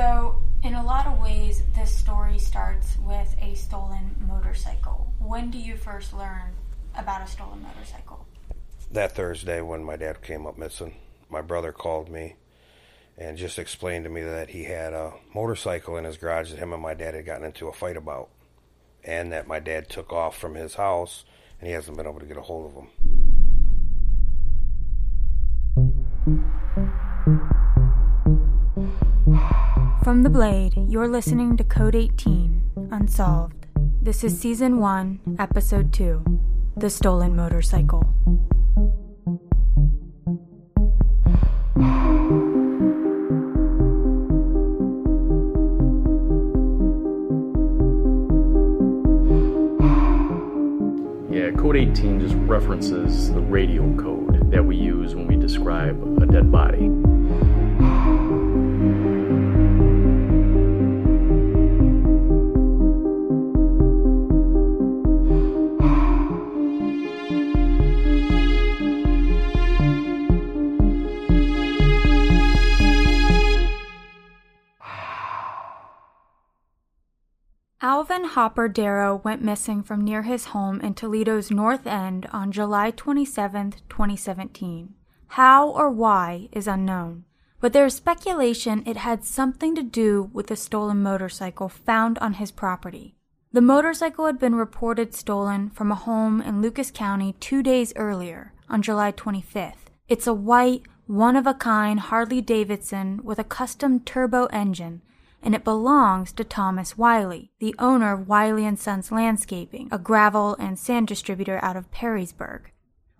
So, in a lot of ways, this story starts with a stolen motorcycle. When do you first learn about a stolen motorcycle? That Thursday when my dad came up missing, my brother called me and just explained to me that he had a motorcycle in his garage that him and my dad had gotten into a fight about, and that my dad took off from his house and he hasn't been able to get a hold of him. From The Blade, you're listening to Code 18 Unsolved. This is Season 1, Episode 2 The Stolen Motorcycle. Yeah, Code 18 just references the radio code that we use when we describe a dead body. Alvin Hopper Darrow went missing from near his home in Toledo's North End on July 27, 2017. How or why is unknown, but there is speculation it had something to do with the stolen motorcycle found on his property. The motorcycle had been reported stolen from a home in Lucas County two days earlier, on July 25th. It's a white, one of a kind Harley Davidson with a custom turbo engine and it belongs to Thomas Wiley, the owner of Wiley and Sons Landscaping, a gravel and sand distributor out of Perrysburg.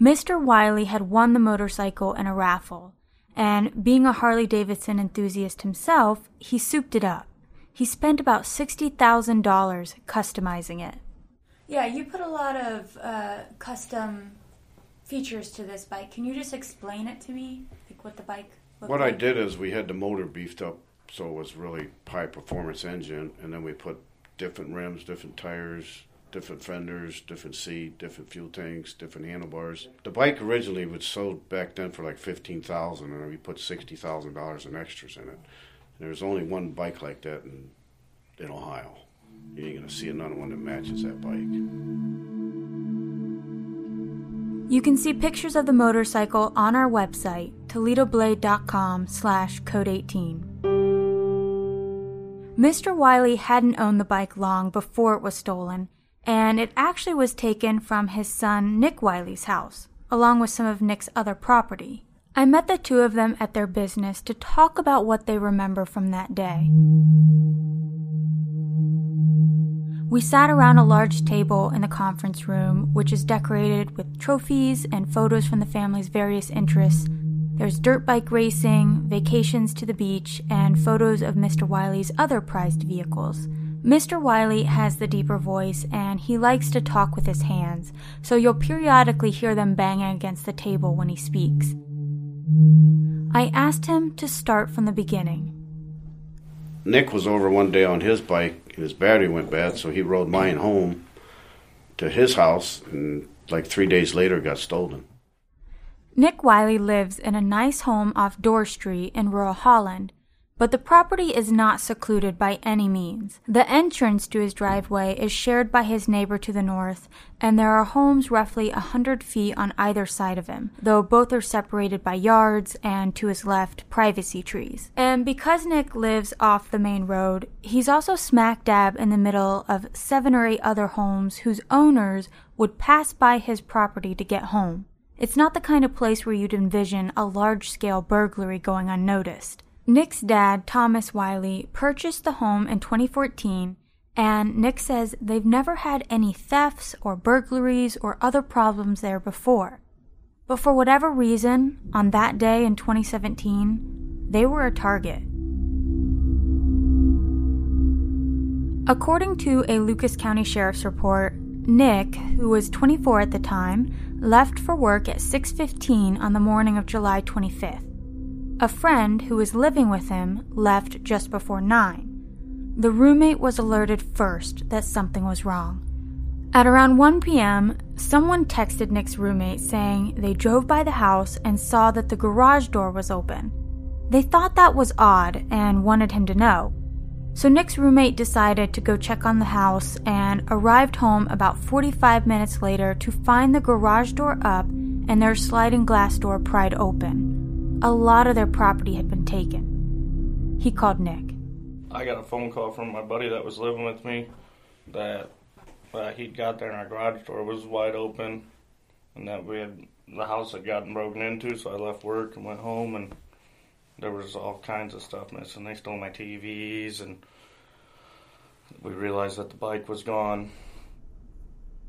Mr. Wiley had won the motorcycle in a raffle, and being a Harley Davidson enthusiast himself, he souped it up. He spent about $60,000 customizing it. Yeah, you put a lot of uh, custom features to this bike. Can you just explain it to me? Like what the bike looked What like? I did is we had the motor beefed up so it was really high performance engine and then we put different rims, different tires, different fenders, different seat, different fuel tanks, different handlebars. The bike originally was sold back then for like fifteen thousand and we put sixty thousand dollars in extras in it. And there's only one bike like that in in Ohio. You ain't gonna see another one that matches that bike. You can see pictures of the motorcycle on our website, toledoblade.com slash code 18. Mr. Wiley hadn't owned the bike long before it was stolen, and it actually was taken from his son Nick Wiley's house, along with some of Nick's other property. I met the two of them at their business to talk about what they remember from that day. We sat around a large table in the conference room, which is decorated with trophies and photos from the family's various interests. There's dirt bike racing, vacations to the beach, and photos of Mr. Wiley's other prized vehicles. Mr. Wiley has the deeper voice and he likes to talk with his hands, so you'll periodically hear them banging against the table when he speaks. I asked him to start from the beginning. Nick was over one day on his bike and his battery went bad, so he rode mine home to his house and like three days later got stolen. Nick Wiley lives in a nice home off Dorr Street in rural Holland, but the property is not secluded by any means. The entrance to his driveway is shared by his neighbor to the north, and there are homes roughly a hundred feet on either side of him, though both are separated by yards and, to his left, privacy trees. And because Nick lives off the main road, he's also smack dab in the middle of seven or eight other homes whose owners would pass by his property to get home. It's not the kind of place where you'd envision a large scale burglary going unnoticed. Nick's dad, Thomas Wiley, purchased the home in 2014, and Nick says they've never had any thefts or burglaries or other problems there before. But for whatever reason, on that day in 2017, they were a target. According to a Lucas County Sheriff's report, Nick, who was 24 at the time, left for work at 6:15 on the morning of July 25th. A friend who was living with him left just before 9. The roommate was alerted first that something was wrong. At around 1 p.m., someone texted Nick's roommate saying they drove by the house and saw that the garage door was open. They thought that was odd and wanted him to know. So Nick's roommate decided to go check on the house and arrived home about 45 minutes later to find the garage door up and their sliding glass door pried open. A lot of their property had been taken. He called Nick. I got a phone call from my buddy that was living with me that uh, he'd got there and our garage door was wide open and that we had the house had gotten broken into so I left work and went home and there was all kinds of stuff missing. They stole my TVs and we realized that the bike was gone.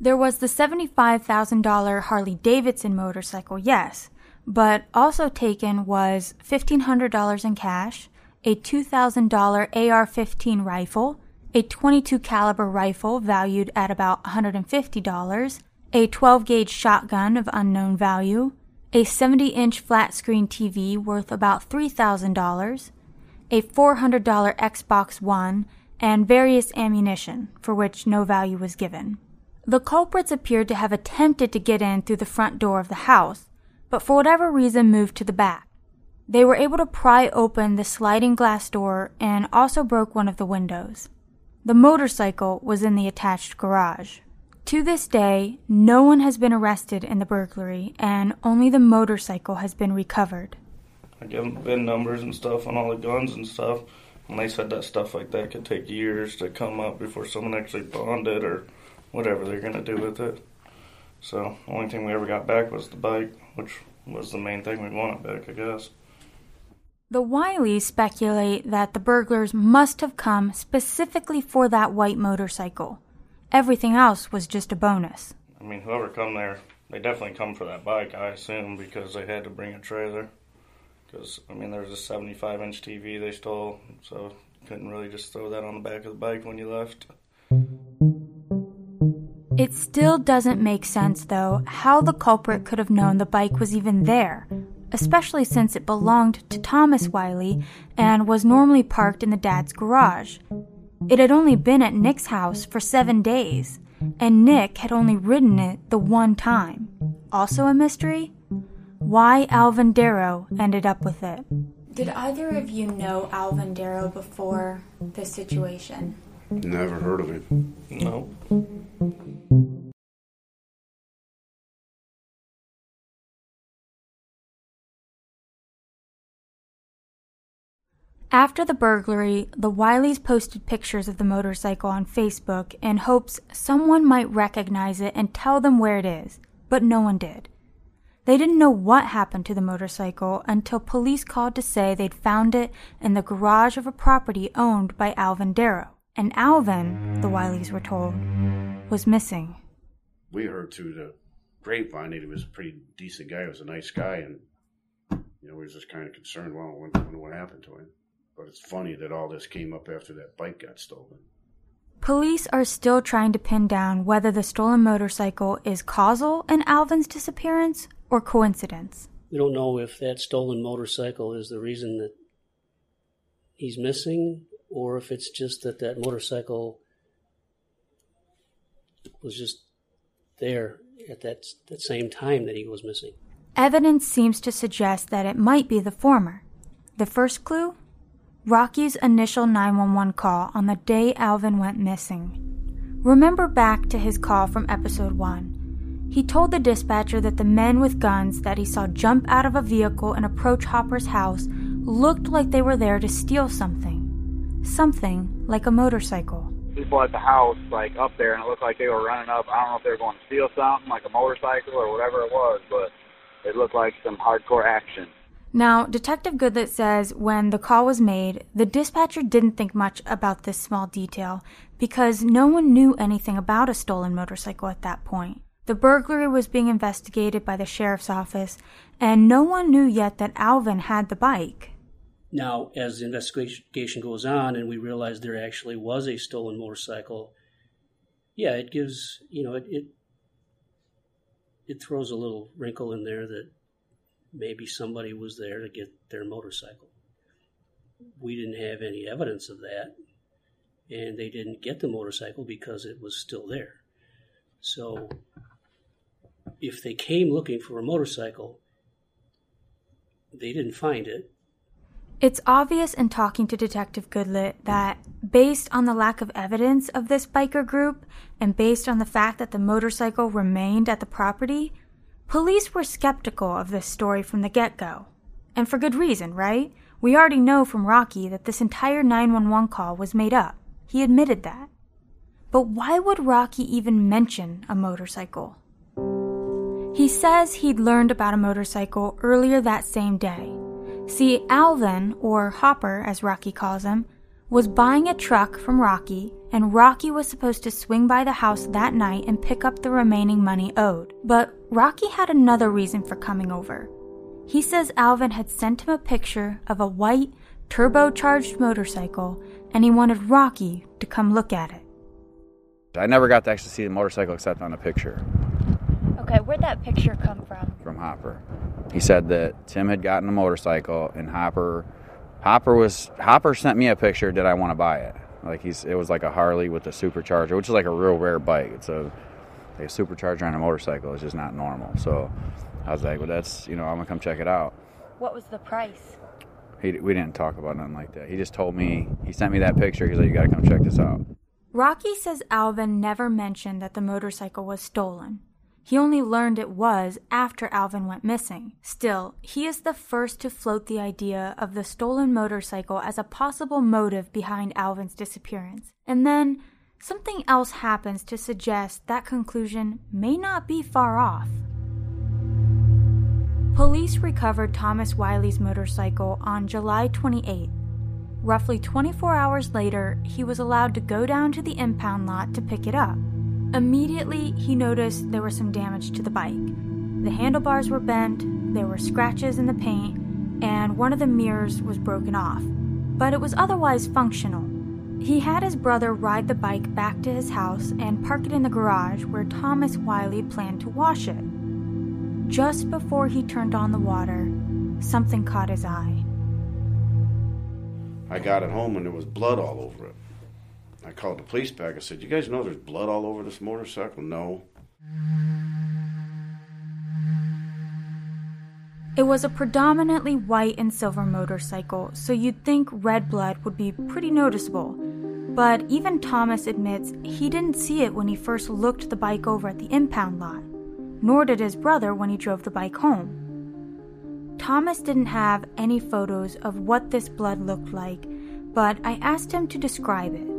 There was the $75,000 Harley Davidson motorcycle, yes, but also taken was $1,500 in cash, a $2,000 AR-15 rifle, a 22 caliber rifle valued at about $150, a 12 gauge shotgun of unknown value, a 70 inch flat screen TV worth about $3,000, a $400 Xbox One, and various ammunition for which no value was given. The culprits appeared to have attempted to get in through the front door of the house, but for whatever reason moved to the back. They were able to pry open the sliding glass door and also broke one of the windows. The motorcycle was in the attached garage. To this day, no one has been arrested in the burglary, and only the motorcycle has been recovered. I gave them VIN numbers and stuff on all the guns and stuff, and they said that stuff like that could take years to come up before someone actually bonded or whatever they're going to do with it. So, the only thing we ever got back was the bike, which was the main thing we wanted back, I guess. The Wileys speculate that the burglars must have come specifically for that white motorcycle. Everything else was just a bonus. I mean, whoever come there, they definitely come for that bike, I assume, because they had to bring a trailer. Because, I mean, there's a 75 inch TV they stole, so couldn't really just throw that on the back of the bike when you left. It still doesn't make sense, though, how the culprit could have known the bike was even there, especially since it belonged to Thomas Wiley and was normally parked in the dad's garage. It had only been at Nick's house for seven days, and Nick had only ridden it the one time. Also a mystery? Why Alvin Darrow ended up with it. Did either of you know Alvin Darrow before this situation? Never heard of him. No. After the burglary, the Wileys posted pictures of the motorcycle on Facebook in hopes someone might recognize it and tell them where it is, but no one did. They didn't know what happened to the motorcycle until police called to say they'd found it in the garage of a property owned by Alvin Darrow. And Alvin, the Wileys were told, was missing. We heard through the grapevine that he was a pretty decent guy. He was a nice guy, and you know, we was just kind of concerned. Well, wonder what happened to him. But it's funny that all this came up after that bike got stolen. Police are still trying to pin down whether the stolen motorcycle is causal in Alvin's disappearance or coincidence. We don't know if that stolen motorcycle is the reason that he's missing or if it's just that that motorcycle was just there at that, that same time that he was missing. Evidence seems to suggest that it might be the former. The first clue? Rocky's initial 911 call on the day Alvin went missing. Remember back to his call from episode 1. He told the dispatcher that the men with guns that he saw jump out of a vehicle and approach Hopper's house looked like they were there to steal something. Something like a motorcycle. People at the house, like up there, and it looked like they were running up. I don't know if they were going to steal something, like a motorcycle or whatever it was, but it looked like some hardcore action. Now, Detective Goodlet says when the call was made, the dispatcher didn't think much about this small detail because no one knew anything about a stolen motorcycle at that point. The burglary was being investigated by the sheriff's office, and no one knew yet that Alvin had the bike. Now, as the investigation goes on and we realize there actually was a stolen motorcycle, yeah, it gives, you know, it, it, it throws a little wrinkle in there that maybe somebody was there to get their motorcycle. We didn't have any evidence of that, and they didn't get the motorcycle because it was still there. So, if they came looking for a motorcycle, they didn't find it, It's obvious in talking to Detective Goodlet that, based on the lack of evidence of this biker group and based on the fact that the motorcycle remained at the property, police were skeptical of this story from the get go. And for good reason, right? We already know from Rocky that this entire 911 call was made up. He admitted that. But why would Rocky even mention a motorcycle? He says he'd learned about a motorcycle earlier that same day. See, Alvin, or Hopper as Rocky calls him, was buying a truck from Rocky, and Rocky was supposed to swing by the house that night and pick up the remaining money owed. But Rocky had another reason for coming over. He says Alvin had sent him a picture of a white, turbocharged motorcycle, and he wanted Rocky to come look at it. I never got to actually see the motorcycle except on a picture Okay, where'd that picture come from? from Hopper. He said that Tim had gotten a motorcycle and Hopper Hopper was Hopper sent me a picture did I want to buy it. Like he's it was like a Harley with a supercharger, which is like a real rare bike. It's a like a supercharger on a motorcycle is just not normal. So I was like, well that's, you know, I'm going to come check it out. What was the price? He, we didn't talk about nothing like that. He just told me, he sent me that picture. He's like, you got to come check this out. Rocky says Alvin never mentioned that the motorcycle was stolen. He only learned it was after Alvin went missing. Still, he is the first to float the idea of the stolen motorcycle as a possible motive behind Alvin's disappearance. And then, something else happens to suggest that conclusion may not be far off. Police recovered Thomas Wiley's motorcycle on July 28th. Roughly 24 hours later, he was allowed to go down to the impound lot to pick it up. Immediately, he noticed there was some damage to the bike. The handlebars were bent, there were scratches in the paint, and one of the mirrors was broken off. But it was otherwise functional. He had his brother ride the bike back to his house and park it in the garage where Thomas Wiley planned to wash it. Just before he turned on the water, something caught his eye. I got it home and there was blood all over it. I called the police back. I said, "You guys know there's blood all over this motorcycle?" No. It was a predominantly white and silver motorcycle, so you'd think red blood would be pretty noticeable. But even Thomas admits he didn't see it when he first looked the bike over at the impound lot, nor did his brother when he drove the bike home. Thomas didn't have any photos of what this blood looked like, but I asked him to describe it.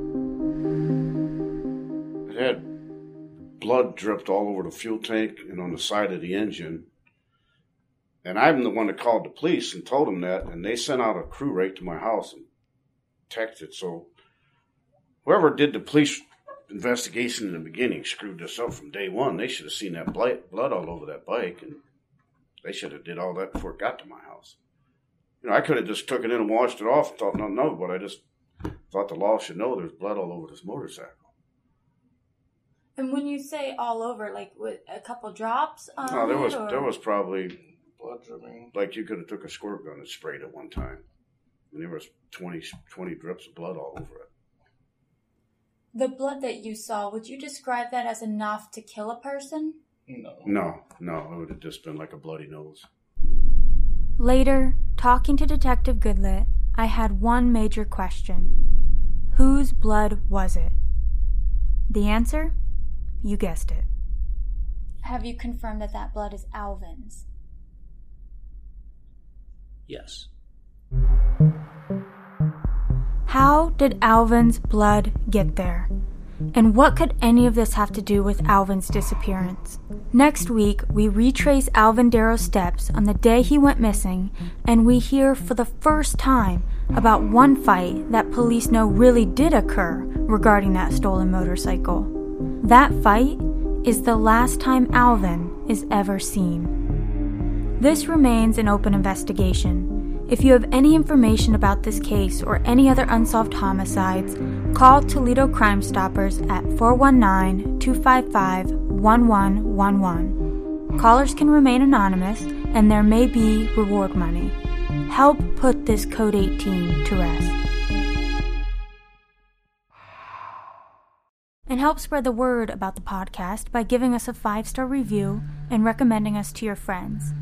It had blood dripped all over the fuel tank and on the side of the engine. And I'm the one that called the police and told them that, and they sent out a crew right to my house and texted. So whoever did the police investigation in the beginning screwed this up from day one. They should have seen that blood all over that bike, and they should have did all that before it got to my house. You know, I could have just took it in and washed it off and thought nothing of it, but I just thought the law should know there's blood all over this motorcycle. And when you say all over, like with a couple drops? On No, there it, was or- there was probably Blood dripping. like you could have took a squirt gun and sprayed it one time, and there was 20, 20 drips of blood all over it. The blood that you saw, would you describe that as enough to kill a person? No. No, no, it would have just been like a bloody nose. Later, talking to Detective Goodlet, I had one major question Whose blood was it? The answer? You guessed it. Have you confirmed that that blood is Alvin's? Yes. How did Alvin's blood get there? And what could any of this have to do with Alvin's disappearance? Next week, we retrace Alvin Darrow's steps on the day he went missing, and we hear for the first time about one fight that police know really did occur regarding that stolen motorcycle. That fight is the last time Alvin is ever seen. This remains an open investigation. If you have any information about this case or any other unsolved homicides, call Toledo Crime Stoppers at 419 255 1111. Callers can remain anonymous and there may be reward money. Help put this Code 18 to rest. And help spread the word about the podcast by giving us a five star review and recommending us to your friends.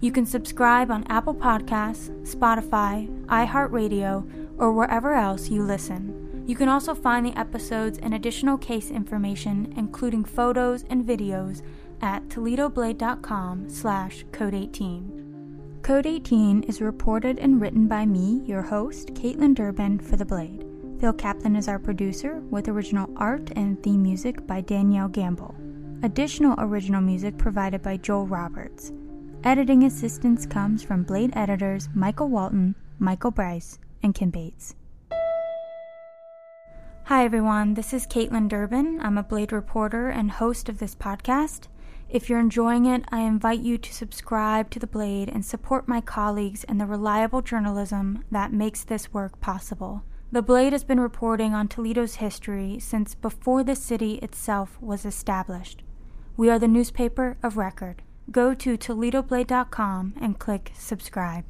You can subscribe on Apple Podcasts, Spotify, iHeartRadio, or wherever else you listen. You can also find the episodes and additional case information, including photos and videos, at toledoblade.com slash code 18. Code 18 is reported and written by me, your host, Caitlin Durbin, for The Blade. Phil Kaplan is our producer, with original art and theme music by Danielle Gamble. Additional original music provided by Joel Roberts. Editing assistance comes from Blade editors Michael Walton, Michael Bryce, and Kim Bates. Hi everyone, this is Caitlin Durbin. I'm a Blade reporter and host of this podcast. If you're enjoying it, I invite you to subscribe to The Blade and support my colleagues and the reliable journalism that makes this work possible. The Blade has been reporting on Toledo's history since before the city itself was established. We are the newspaper of record go to ToledoBlade.com and click subscribe.